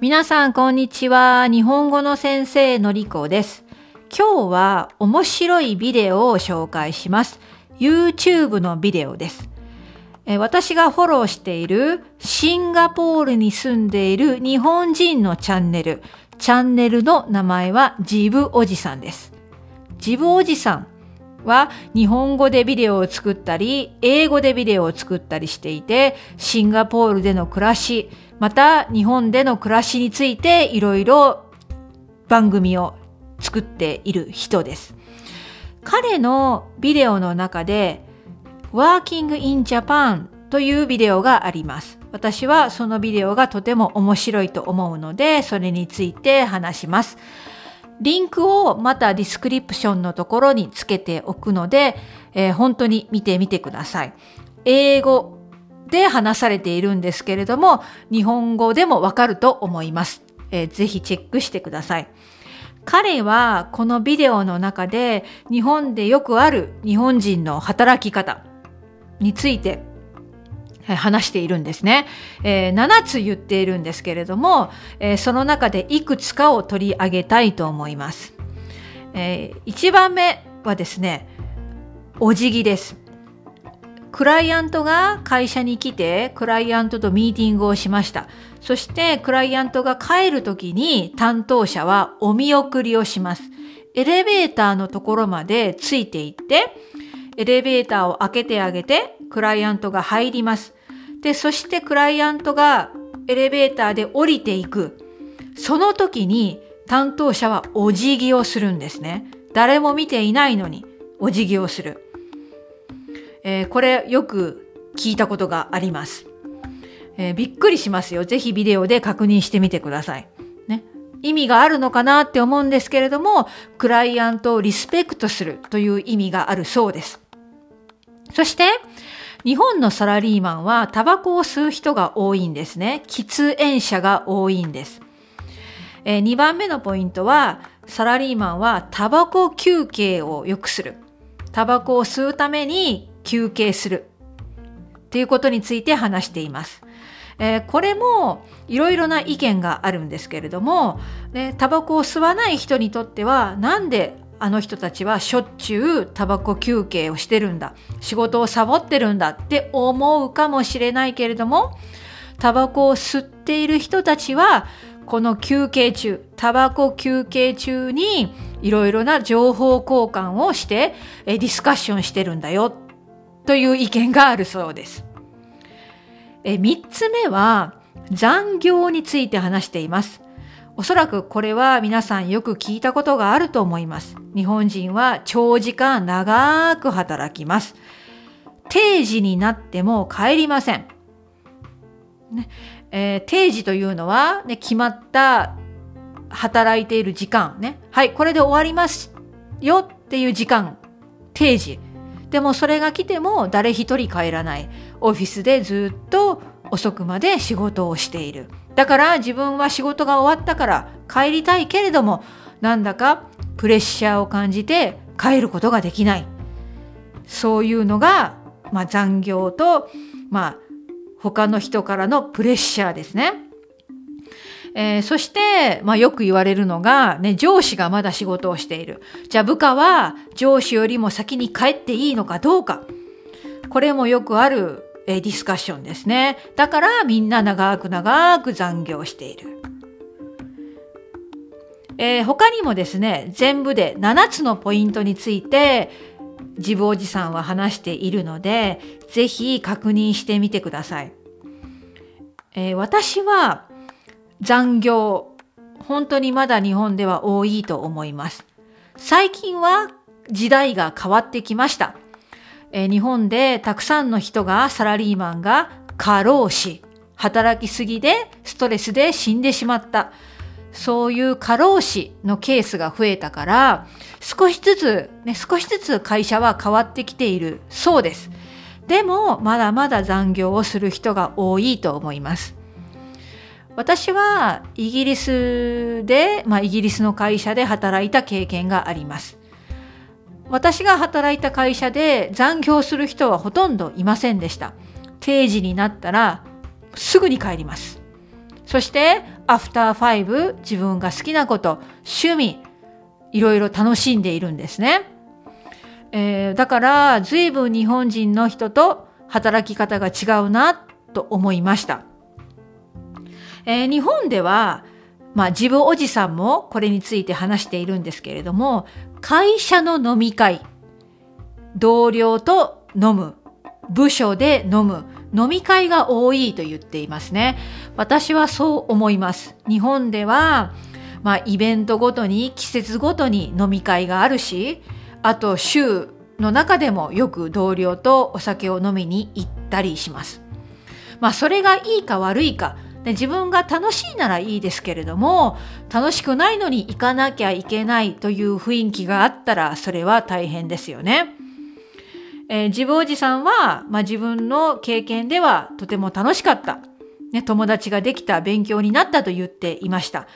皆さん、こんにちは。日本語の先生のりこです。今日は面白いビデオを紹介します。YouTube のビデオです。私がフォローしているシンガポールに住んでいる日本人のチャンネル。チャンネルの名前はジブおじさんです。ジブおじさんは日本語でビデオを作ったり、英語でビデオを作ったりしていて、シンガポールでの暮らし、また日本での暮らしについていろいろ番組を作っている人です。彼のビデオの中で Working in Japan というビデオがあります。私はそのビデオがとても面白いと思うので、それについて話します。リンクをまた description のところにつけておくので、えー、本当に見てみてください。英語で話されているんですけれども、日本語でもわかると思います。えー、ぜひチェックしてください。彼はこのビデオの中で日本でよくある日本人の働き方について話しているんですね、えー、7つ言っているんですけれども、えー、その中でいくつかを取り上げたいと思います。えー、1番目はですね、お辞儀です。クライアントが会社に来て、クライアントとミーティングをしました。そして、クライアントが帰るときに担当者はお見送りをします。エレベーターのところまでついていって、エレベーターを開けてあげて、クライアントが入ります。で、そしてクライアントがエレベーターで降りていく。その時に担当者はお辞儀をするんですね。誰も見ていないのにお辞儀をする。えー、これよく聞いたことがあります、えー、びっくりしますよ。ぜひビデオで確認してみてください。ね。意味があるのかなって思うんですけれども、クライアントをリスペクトするという意味があるそうです。そして、日本のサラリーマンはタバコを吸う人が多いんですね。喫煙者が多いんです。えー、2番目のポイントは、サラリーマンはタバコ休憩を良くする。タバコを吸うために休憩する。っていうことについて話しています。えー、これもいろいろな意見があるんですけれども、ね、タバコを吸わない人にとってはなんであの人たちはしょっちゅうタバコ休憩をしてるんだ仕事をサボってるんだって思うかもしれないけれどもタバコを吸っている人たちはこの休憩中タバコ休憩中にいろいろな情報交換をしてディスカッションしてるんだよという意見があるそうです。え3つ目は残業について話しています。おそらくこれは皆さんよく聞いたことがあると思います。日本人は長時間長く働きます。定時になっても帰りません。ねえー、定時というのは、ね、決まった働いている時間ね。はい、これで終わりますよっていう時間。定時。でもそれが来ても誰一人帰らない。オフィスでずっと遅くまで仕事をしている。だから自分は仕事が終わったから帰りたいけれどもなんだかプレッシャーを感じて帰ることができない。そういうのが、まあ、残業と、まあ、他の人からのプレッシャーですね。えー、そして、まあ、よく言われるのが、ね、上司がまだ仕事をしている。じゃあ部下は上司よりも先に帰っていいのかどうか。これもよくあるえディスカッションですね。だからみんな長く長く残業している。えー、他にもですね、全部で7つのポイントについて、自分おじさんは話しているので、ぜひ確認してみてください。えー、私は残業、本当にまだ日本では多いと思います。最近は時代が変わってきました。えー、日本でたくさんの人がサラリーマンが過労死、働きすぎでストレスで死んでしまった。そういう過労死のケースが増えたから、少しずつ、ね、少しずつ会社は変わってきているそうです。でも、まだまだ残業をする人が多いと思います。私はイギリスで、まあ、イギリスの会社で働いた経験があります。私が働いた会社で残業する人はほとんどいませんでした。定時になったらすぐに帰ります。そしてアフターファイブ自分が好きなこと趣味いろいろ楽しんでいるんですね、えー、だから随分日本人の人と働き方が違うなと思いました、えー、日本ではまあ自分おじさんもこれについて話しているんですけれども会社の飲み会同僚と飲む部署で飲む飲み会が多いと言っていますね。私はそう思います。日本ではまあイベントごとに季節ごとに飲み会があるしあと週の中でもよく同僚とお酒を飲みに行ったりします。まあそれがいいか悪いかで自分が楽しいならいいですけれども楽しくないのに行かなきゃいけないという雰囲気があったらそれは大変ですよね。えー、自分おじさんは、まあ、自分の経験ではとても楽しかった。ね、友達ができた勉強になったと言っていました。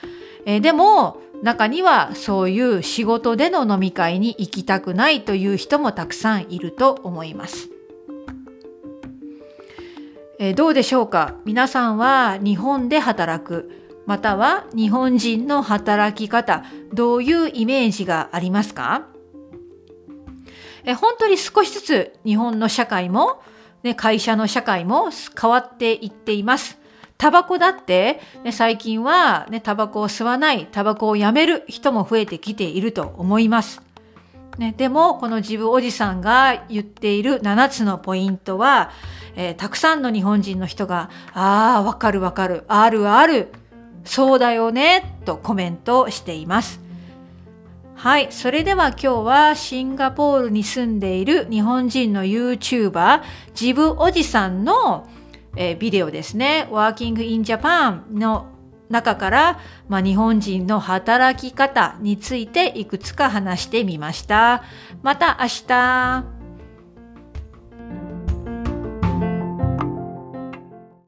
えー、でも中にはそういう仕事での飲み会に行きたくないという人もたくさんいると思います。えー、どうでしょうか？皆さんは日本で働くまたは日本人の働き方どういうイメージがありますか？え本当に少しずつ日本の社会も、ね、会社の社会も変わっていっています。タバコだって、ね、最近は、ね、タバコを吸わない、タバコをやめる人も増えてきていると思います。ね、でも、この自分おじさんが言っている7つのポイントは、えー、たくさんの日本人の人が、ああ、わかるわかる、あるある、そうだよね、とコメントしています。はい。それでは今日はシンガポールに住んでいる日本人の YouTuber、ジブおじさんの、えー、ビデオですね。Working in Japan の中から、まあ、日本人の働き方についていくつか話してみました。また明日。